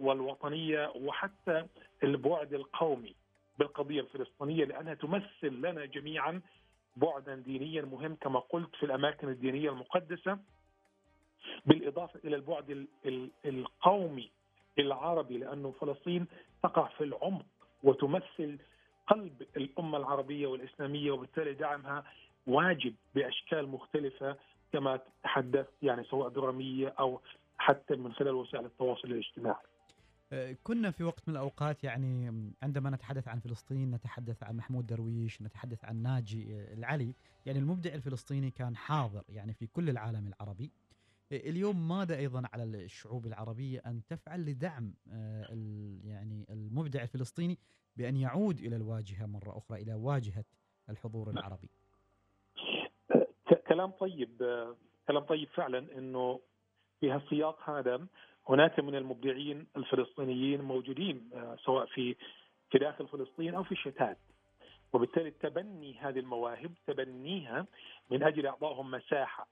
والوطنية وحتى البعد القومي بالقضية الفلسطينية لأنها تمثل لنا جميعا بعدا دينيا مهم كما قلت في الأماكن الدينية المقدسة بالإضافة إلى البعد القومي العربي لأنه فلسطين تقع في العمق وتمثل قلب الأمة العربية والإسلامية وبالتالي دعمها واجب بأشكال مختلفة كما تحدثت يعني سواء درامية أو حتى من خلال وسائل التواصل الاجتماعي. آه، كنا في وقت من الأوقات يعني عندما نتحدث عن فلسطين نتحدث عن محمود درويش نتحدث عن ناجي آه، العلي. يعني المبدع الفلسطيني كان حاضر يعني في كل العالم العربي. آه، اليوم ماذا أيضا على الشعوب العربية أن تفعل لدعم يعني المبدع الفلسطيني بأن يعود إلى الواجهة مرة أخرى إلى واجهة الحضور العربي؟ كلام طيب كلام طيب فعلا إنه في هالسياق هذا. هناك من المبدعين الفلسطينيين موجودين آه، سواء في في داخل فلسطين أو في الشتات. وبالتالي تبني هذه المواهب تبنيها من أجل اعطائهم مساحة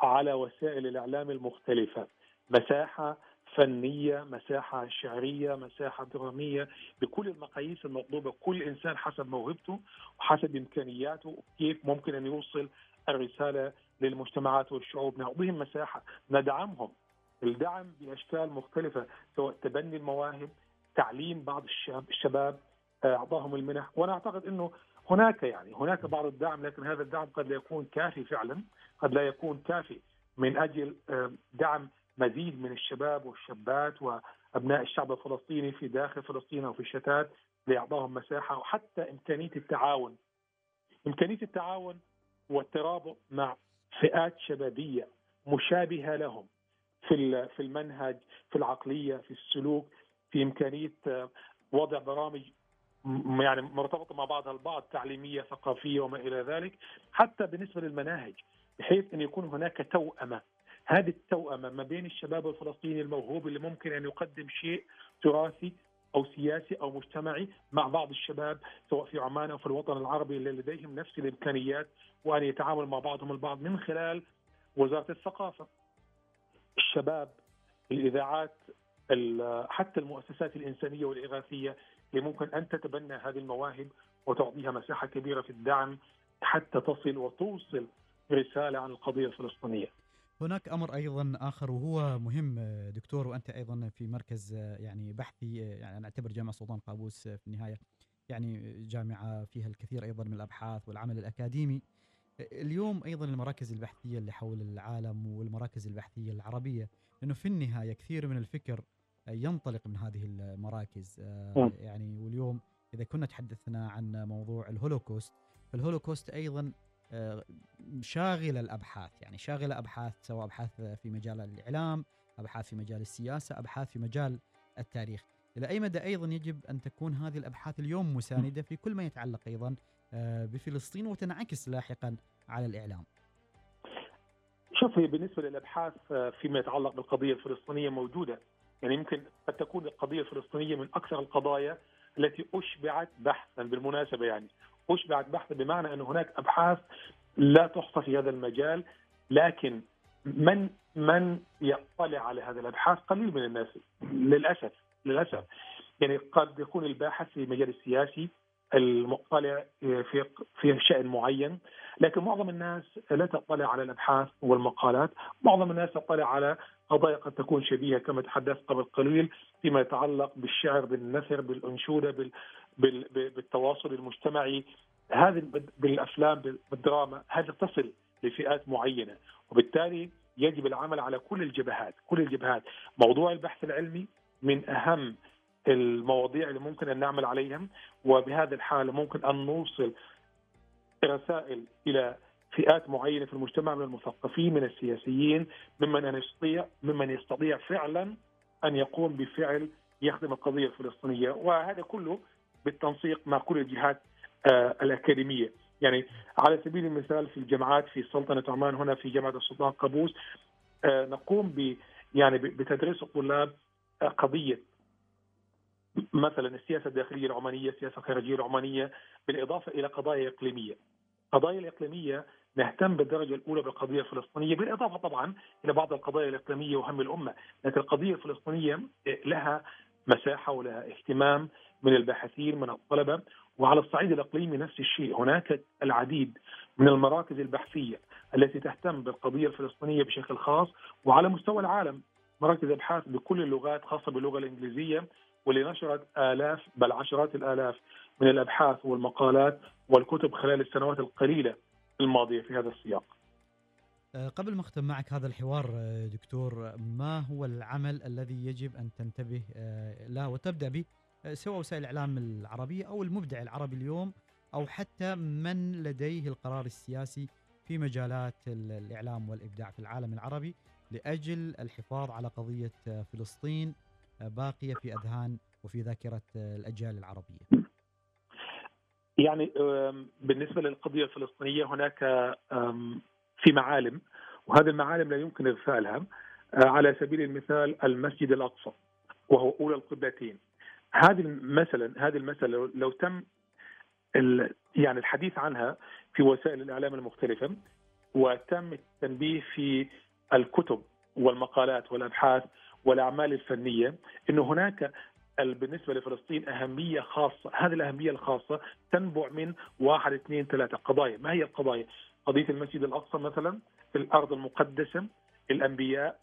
على وسائل الإعلام المختلفة. مساحة فنية، مساحة شعرية، مساحة درامية بكل المقاييس المطلوبة، كل إنسان حسب موهبته وحسب إمكانياته كيف ممكن أن يوصل الرسالة للمجتمعات والشعوب، نعطيهم مساحة، ندعمهم، الدعم بأشكال مختلفة سواء تبني المواهب تعليم بعض الشباب الشباب آه، اعطاهم المنح. وأنا أعتقد إنه هناك يعني هناك بعض الدعم لكن هذا الدعم قد لا يكون كافي فعلا قد لا يكون كافي من أجل آه، دعم مزيد من الشباب والشابات وأبناء الشعب الفلسطيني في داخل فلسطين أو في الشتات لاعطائهم مساحة وحتى إمكانية التعاون. إمكانية التعاون والترابط مع فئات شبابية مشابهة لهم في في المنهج في العقلية في السلوك في إمكانية آه، وضع برامج يعني مرتبطة مع بعضها البعض تعليمية ثقافية وما إلى ذلك حتى بالنسبة للمناهج بحيث أن يكون هناك توأمة. هذه التوأمة ما بين الشباب الفلسطيني الموهوب اللي ممكن أن يقدم شيء تراثي أو سياسي أو مجتمعي مع بعض الشباب سواء في عمان أو في الوطن العربي اللي لديهم نفس الإمكانيات وأن يتعامل مع بعضهم البعض من خلال وزارة الثقافة الشباب الإذاعات حتى المؤسسات الإنسانية والإغاثية اللي ممكن أن تتبنى هذه المواهب وتعطيها مساحة كبيرة في الدعم حتى تصل وتوصل رسالة عن القضية الفلسطينية. هناك أمر أيضا آخر وهو مهم دكتور وأنت أيضا في مركز يعني بحثي يعني أنا أعتبر جامعة سلطان قابوس في النهاية يعني جامعة فيها الكثير أيضا من الأبحاث والعمل الأكاديمي. اليوم أيضا المراكز البحثية اللي حول العالم والمراكز البحثية العربية انه في النهاية كثير من الفكر ينطلق من هذه المراكز. آه، يعني واليوم إذا كنا تحدثنا عن موضوع الهولوكوست فالهولوكوست أيضا آه، شاغل الأبحاث يعني شاغل أبحاث سواء أبحاث في مجال الإعلام أبحاث في مجال السياسة أبحاث في مجال التاريخ. إلى أي مدى أيضا يجب أن تكون هذه الأبحاث اليوم مساندة في كل ما يتعلق أيضا آه، بفلسطين وتنعكس لاحقا على الإعلام؟ شوف هي بالنسبة للأبحاث آه، فيما يتعلق بالقضية الفلسطينية موجودة. يعني يمكن قد تكون القضية الفلسطينية من أكثر القضايا التي أشبعت بحثا بالمناسبة يعني. اشبعت بحثا بمعنى أن هناك أبحاث لا تحصى في هذا المجال لكن من من يطلع على هذه الأبحاث قليل من الناس للأسف للأسف. يعني قد يكون الباحث في المجال السياسي المطلع في في شأن معين لكن معظم الناس لا تطلع على الأبحاث والمقالات. معظم الناس تطلع على قضايا قد تكون شبيهة كما تحدثت قبل قليل فيما يتعلق بالشعر بالنثر بالأنشودة بال بالتواصل المجتمعي هذه بالأفلام بالدراما هذه تصل لفئات معينة. وبالتالي يجب العمل على كل الجبهات كل الجبهات. موضوع البحث العلمي من أهم المواضيع اللي ممكن أن نعمل عليها وبهذه الحاله ممكن أن نوصل رسائل إلى فئات معينة في المجتمع من المثقفين من السياسيين ممن يستطيع ممن يستطيع فعلا أن يقوم بفعل يخدم القضية الفلسطينية. وهذا كله بالتنسيق مع كل الجهات آه الأكاديمية. يعني على سبيل المثال في الجامعات في سلطنة عمان هنا في جامعة السلطان قابوس آه نقوم ب يعني بتدريس الطلاب آه قضية. مثلا السياسة الداخلية العمانية، السياسة الخارجية العمانية بالإضافة إلى قضايا إقليمية. القضايا الإقليمية نهتم بالدرجة الأولى بالقضية الفلسطينية بالإضافة طبعا إلى بعض القضايا الإقليمية وهم الأمة، لكن القضية الفلسطينية لها مساحة ولها اهتمام من الباحثين من الطلبة. وعلى الصعيد الإقليمي نفس الشيء، هناك العديد من المراكز البحثية التي تهتم بالقضية الفلسطينية بشكل خاص. وعلى مستوى العالم مراكز ابحاث بكل اللغات خاصة باللغة الإنجليزية واللي نشرت آلاف بل عشرات الآلاف من الأبحاث والمقالات والكتب خلال السنوات القليلة الماضية في هذا السياق. آه، قبل ما أختم معك هذا الحوار آه، دكتور ما هو العمل الذي يجب أن تنتبه آه، له وتبدأ به سواء وسائل الإعلام العربية أو المبدع العربي اليوم أو حتى من لديه القرار السياسي في مجالات الإعلام والإبداع في العالم العربي لأجل الحفاظ على قضية فلسطين باقية في أذهان وفي ذاكرة الأجيال العربية. يعني بالنسبة للقضية الفلسطينية هناك في معالم وهذه المعالم لا يمكن إغفالها آه، على سبيل المثال المسجد الأقصى وهو أولى القبلتين هذه مثلا هذه المسألة لو تم يعني الحديث عنها في وسائل الإعلام المختلفة وتم التنبيه في الكتب والمقالات والأبحاث والأعمال الفنية انه هناك بالنسبة لفلسطين أهمية خاصة، هذه الأهمية الخاصة تنبع من واحد اثنين ثلاثة قضايا، ما هي القضايا؟ قضية المسجد الأقصى مثلا، الأرض المقدسة، الأنبياء،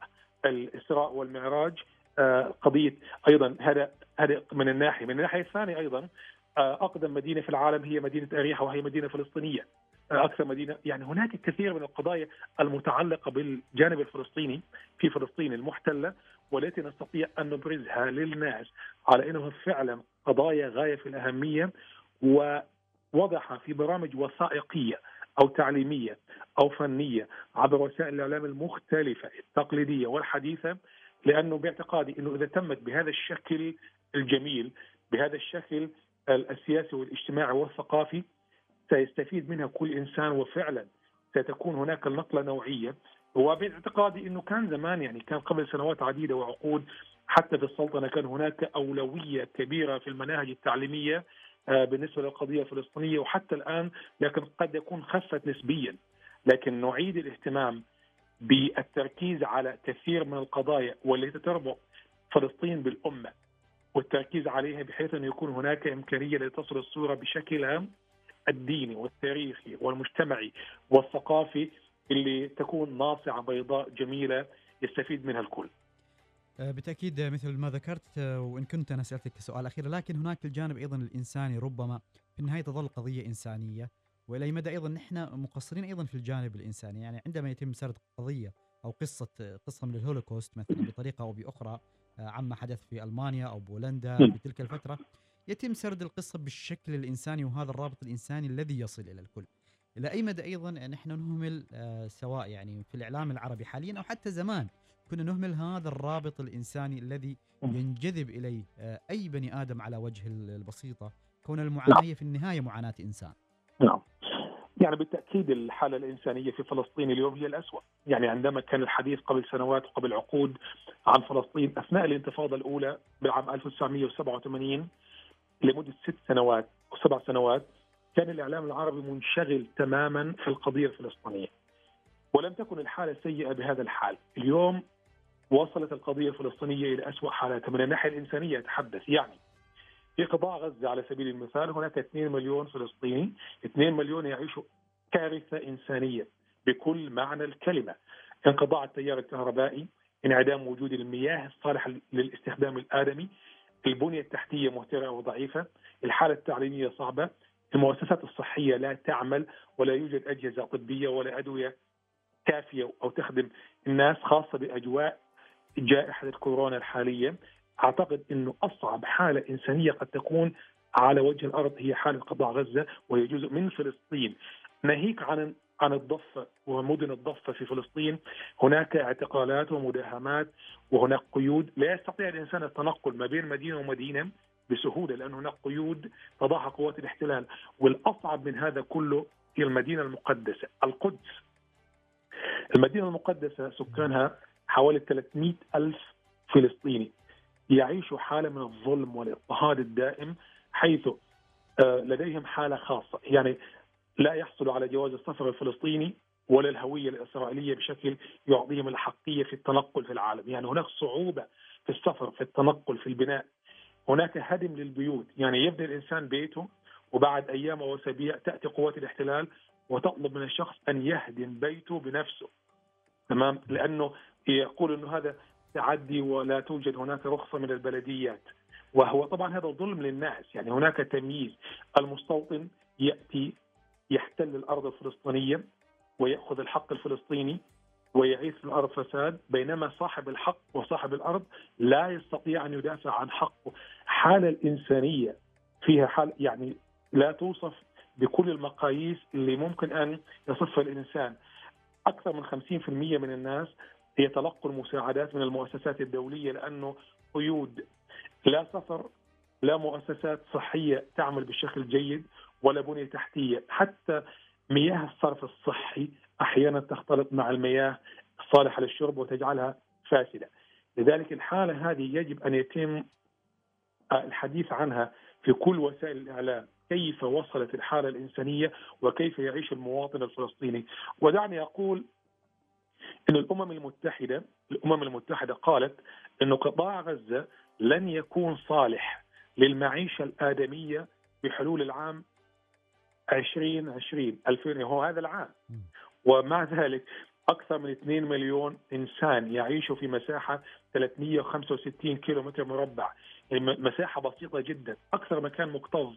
الإسراء والمعراج، آه، قضية أيضا هذا هذا من الناحية، من الناحية الثانية أيضا آه، أقدم مدينة في العالم هي مدينة اريحا وهي مدينة فلسطينية. آه، أكثر مدينة. يعني هناك كثير من القضايا المتعلقة بالجانب الفلسطيني في فلسطين المحتلة والتي نستطيع أن نبرزها للناس على انها فعلا قضايا غاية في الأهمية ووضعها في برامج وثائقية. أو تعليمية أو فنية عبر وسائل الإعلام المختلفة التقليدية والحديثة لأنه باعتقادي إنه إذا تمت بهذا الشكل الجميل بهذا الشكل السياسي والاجتماعي والثقافي سيستفيد منها كل إنسان وفعلا ستكون هناك النقله نوعية. وباعتقادي إنه كان زمان يعني كان قبل سنوات عديدة وعقود حتى في السلطنة كان هناك أولوية كبيرة في المناهج التعليمية. بالنسبة للقضية الفلسطينية وحتى الآن لكن قد يكون خفت نسبيا لكن نعيد الاهتمام بالتركيز على كثير من القضايا والتي تربط فلسطين بالأمة والتركيز عليها بحيث انه يكون هناك إمكانية لتصل الصورة بشكلها الديني والتاريخي والمجتمعي والثقافي اللي تكون ناصعة بيضاء جميلة يستفيد منها الكل. آه، بالتأكيد مثل ما ذكرت آه، وإن كنت أنا سألتك سؤال أخير لكن هناك الجانب أيضا الإنساني ربما في النهاية تظل قضية إنسانية وإلى أي مدى أيضا نحن مقصرين أيضا في الجانب الإنساني يعني عندما يتم سرد قضية أو قصة قصة من الهولوكوست مثلا بطريقة أو بأخرى آه، عما حدث في ألمانيا أو بولندا في (laughs) تلك الفترة يتم سرد القصة بالشكل الإنساني وهذا الرابط الإنساني الذي يصل إلى الكل. إلى أي مدى أيضا نحن نهمل آه، سواء يعني في الإعلام العربي حاليا أو حتى زمان كنا نهمل هذا الرابط الإنساني الذي ينجذب إليه آه، أي بني آدم على وجه البسيطة كون المعاناه نعم. في النهاية معاناة إنسان. نعم. يعني بالتأكيد الحالة الإنسانية في فلسطين اليوم هي الاسوء، يعني عندما كان الحديث قبل سنوات وقبل عقود عن فلسطين أثناء الانتفاضة الأولى بالعام 1987 لمدة ست سنوات أو سبع سنوات كان الإعلام العربي منشغل تماما في القضية الفلسطينية. ولم تكن الحالة سيئة بهذا الحال، اليوم وصلت القضية الفلسطينية إلى اسوء حالاتها من الناحية الإنسانية أتحدث يعني في قطاع غزة على سبيل المثال هناك 2 مليون فلسطيني، 2 مليون يعيشوا كارثة إنسانية بكل معنى الكلمة. انقطاع التيار الكهربائي، انعدام وجود المياه الصالحة للاستخدام الآدمي، البنية التحتية مهترئه وضعيفة، الحالة التعليمية صعبة، المؤسسات الصحية لا تعمل ولا يوجد أجهزة طبية ولا أدوية كافية أو تخدم الناس خاصة بأجواء جائحة الكورونا الحالية. أعتقد إنه أصعب حالة إنسانية قد تكون على وجه الأرض هي حاله قطاع غزة وهي جزء من فلسطين. ناهيك عن عن الضفة ومدن الضفة في فلسطين. هناك اعتقالات ومداهمات وهناك قيود. لا يستطيع الإنسان التنقل ما بين مدينة ومدينة بسهولة لأن هناك قيود تضعها قوات الاحتلال. والأصعب من هذا كله هي المدينة المقدسة القدس. المدينة المقدسة سكانها حوالي 300 ألف فلسطيني يعيشوا حالة من الظلم والاضطهاد الدائم حيث آه، لديهم حالة خاصة. يعني لا يحصلوا على جواز السفر الفلسطيني ولا الهوية الإسرائيلية بشكل يعطيهم الحقية في التنقل في العالم، يعني هناك صعوبة في السفر في التنقل في البناء. هناك هدم للبيوت. يعني يبني الإنسان بيته وبعد أيام أو أسابيع تأتي قوات الاحتلال وتطلب من الشخص أن يهدم بيته بنفسه. تمام؟ لأنه يقول إنه هذا تعدي ولا توجد هناك رخصة من البلديات. وهو طبعا هذا ظلم للناس يعني هناك تمييز. المستوطن يأتي يحتل الأرض الفلسطينية ويأخذ الحق الفلسطيني ويعيث في الأرض فساد بينما صاحب الحق وصاحب الأرض لا يستطيع أن يدافع عن حقه. حالة الإنسانية فيها حال يعني لا توصف بكل المقاييس اللي ممكن أن يصفها الإنسان. أكثر من 50% من الناس يتلقوا المساعدات من المؤسسات الدولية لأنه قيود. لا سفر لا مؤسسات صحية تعمل بشكل جيد ولا بنية تحتية. حتى مياه الصرف الصحي أحيانا تختلط مع المياه الصالحة للشرب وتجعلها فاسدة. لذلك الحالة هذه يجب أن يتم الحديث عنها في كل وسائل الإعلام. كيف وصلت الحالة الإنسانية وكيف يعيش المواطن الفلسطيني؟ ودعني أقول إن الأمم المتحده الأمم المتحدة قالت إنه قطاع غزة لن يكون صالح للمعيشة الآدمية بحلول العام 2020 2000 هو هذا العام. ومع ذلك أكثر من 2 مليون إنسان يعيشوا في مساحة 365 كيلو متر مربع. يعني مساحة بسيطة جدا. أكثر مكان مكتظ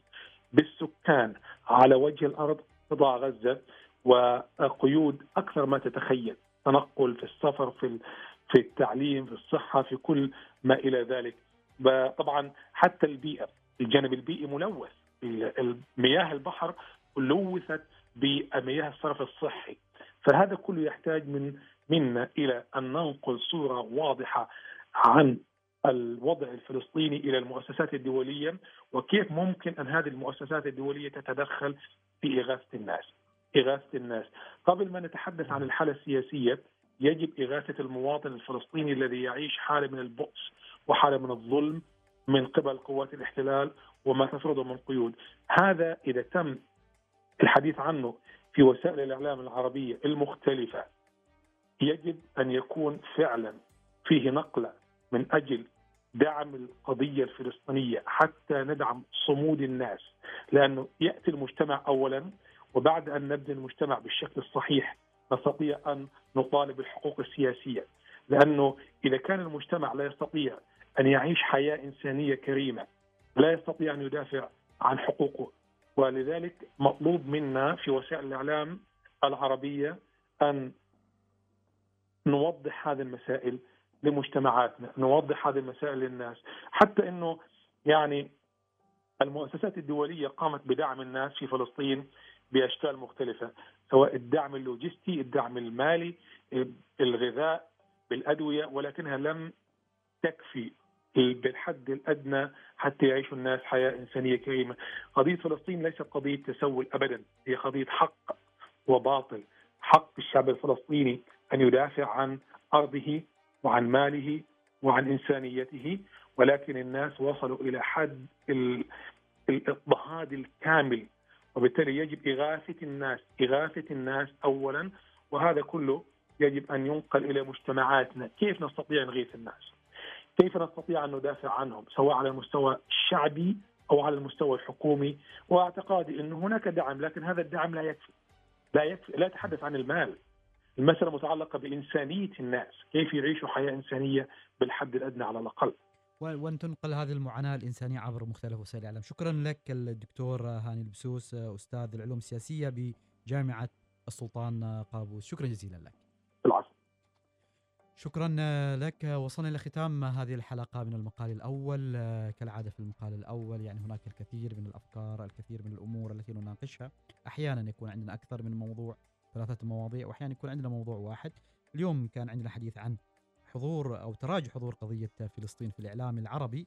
بالسكان على وجه الأرض قطاع غزة وقيود أكثر ما تتخيل. تنقل في السفر في في التعليم في الصحة في كل ما إلى ذلك. طبعا حتى البيئة الجانب البيئي ملوث. مياه البحر لوثت بمياه الصرف الصحي. فهذا كله يحتاج من منا إلى أن ننقل صورة واضحة عن الوضع الفلسطيني إلى المؤسسات الدولية وكيف ممكن أن هذه المؤسسات الدولية تتدخل في إغاثة الناس. إغاثة الناس، قبل ما نتحدث عن الحالة السياسية يجب إغاثة المواطن الفلسطيني الذي يعيش حالة من البؤس وحالة من الظلم من قبل قوات الاحتلال وما تفرضه من قيود. هذا إذا تم الحديث عنه في وسائل الإعلام العربية المختلفة يجب أن يكون فعلا فيه نقلة من أجل دعم القضية الفلسطينية حتى ندعم صمود الناس لأنه يأتي المجتمع اولا وبعد أن نبني المجتمع بالشكل الصحيح نستطيع أن نطالب بالحقوق السياسية. لأنه إذا كان المجتمع لا يستطيع أن يعيش حياة إنسانية كريمة لا يستطيع أن يدافع عن حقوقه. ولذلك مطلوب منا في وسائل الإعلام العربية أن نوضح هذه المسائل لمجتمعاتنا، نوضح هذه المسائل للناس، حتى إنه يعني المؤسسات الدولية قامت بدعم الناس في فلسطين بأشكال مختلفة، سواء الدعم اللوجستي، الدعم المالي، الغذاء، بالأدوية، ولكنها لم تكفي بالحد الأدنى حتى يعيشوا الناس حياة إنسانية كريمة. قضية فلسطين ليست قضية تسول ابدا، هي قضية حق وباطل، حق الشعب الفلسطيني أن يدافع عن أرضه وعن ماله وعن إنسانيته، ولكن الناس وصلوا إلى حد الإضطهاد الكامل وبالتالي يجب إغاثة الناس، إغاثة الناس اولا وهذا كله يجب أن ينقل إلى مجتمعاتنا، كيف نستطيع نغيث الناس؟ كيف نستطيع أن ندافع عنهم؟ سواء على المستوى الشعبي أو على المستوى الحكومي. وأعتقادي انه هناك دعم لكن هذا الدعم لا يكفي. لا يكفي لا اتحدث عن المال. المسألة متعلقة بإنسانية الناس. كيف يعيشوا حياة إنسانية بالحد الأدنى على الأقل؟ وان تنقل هذه المعاناة الإنسانية عبر مختلف وسائل الإعلام. شكرا لك الدكتور هاني البسوس أستاذ العلوم السياسية بجامعة السلطان قابوس. شكرا جزيلا لك. العفو. شكرا لك. وصلنا إلى ختام هذه الحلقة من المقال الأول. كالعادة في المقال الأول يعني هناك الكثير من الأفكار الكثير من الأمور التي نناقشها. أحيانا يكون عندنا أكثر من موضوع ثلاثة مواضيع وأحيانا يكون عندنا موضوع واحد. اليوم كان عندنا حديث عن حضور أو تراجع حضور قضية فلسطين في الإعلام العربي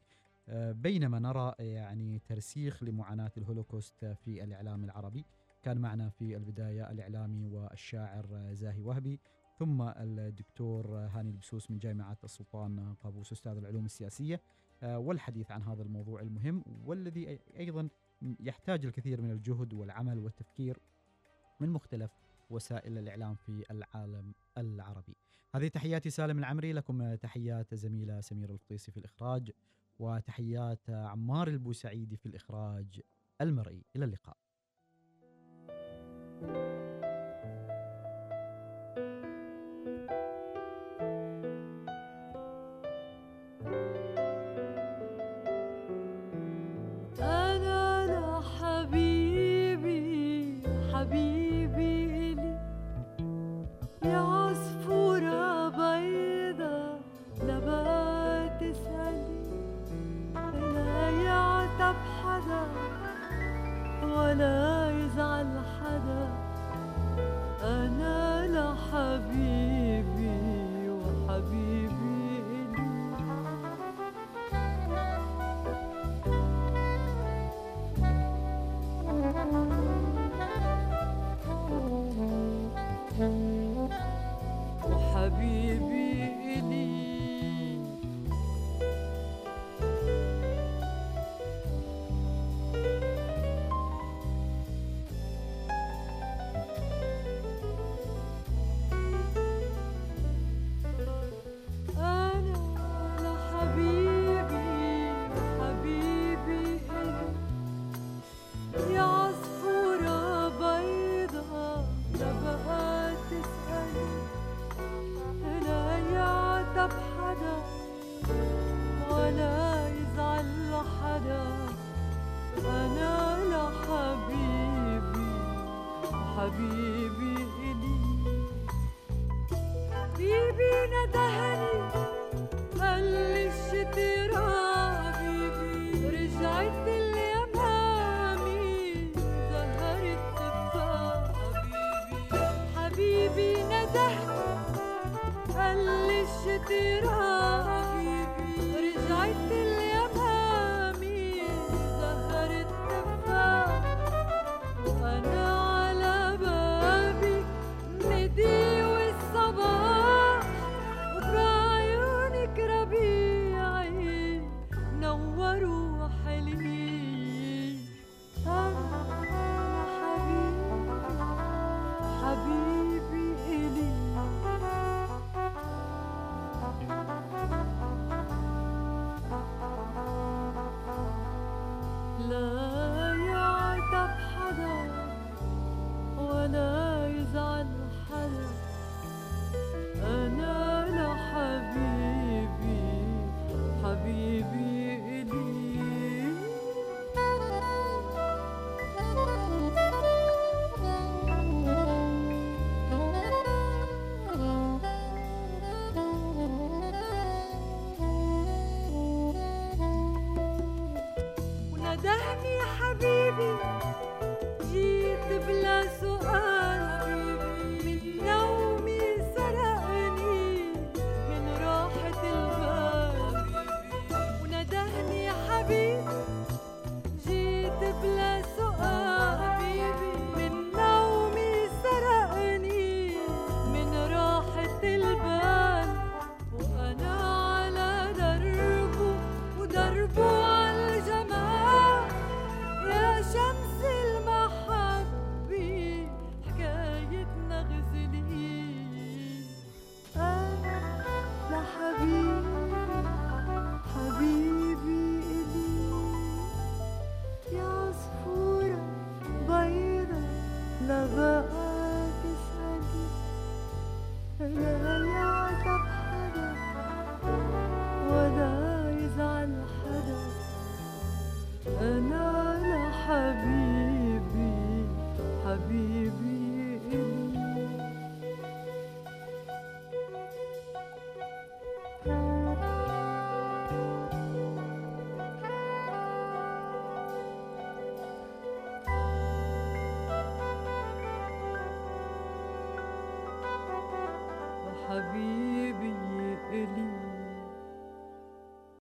بينما نرى يعني ترسيخ لمعاناة الهولوكوست في الإعلام العربي. كان معنا في البداية الإعلامي والشاعر زاهي وهبي ثم الدكتور هاني البسوس من جامعة السلطان قابوس أستاذ العلوم السياسية. والحديث عن هذا الموضوع المهم والذي أيضا يحتاج الكثير من الجهد والعمل والتفكير من مختلف وسائل الإعلام في العالم العربي. هذه تحياتي سالم العمري لكم تحيات زميلة سمير الفطيسي في الإخراج وتحيات عمار البوسعيدي في الإخراج المرئي. إلى اللقاء.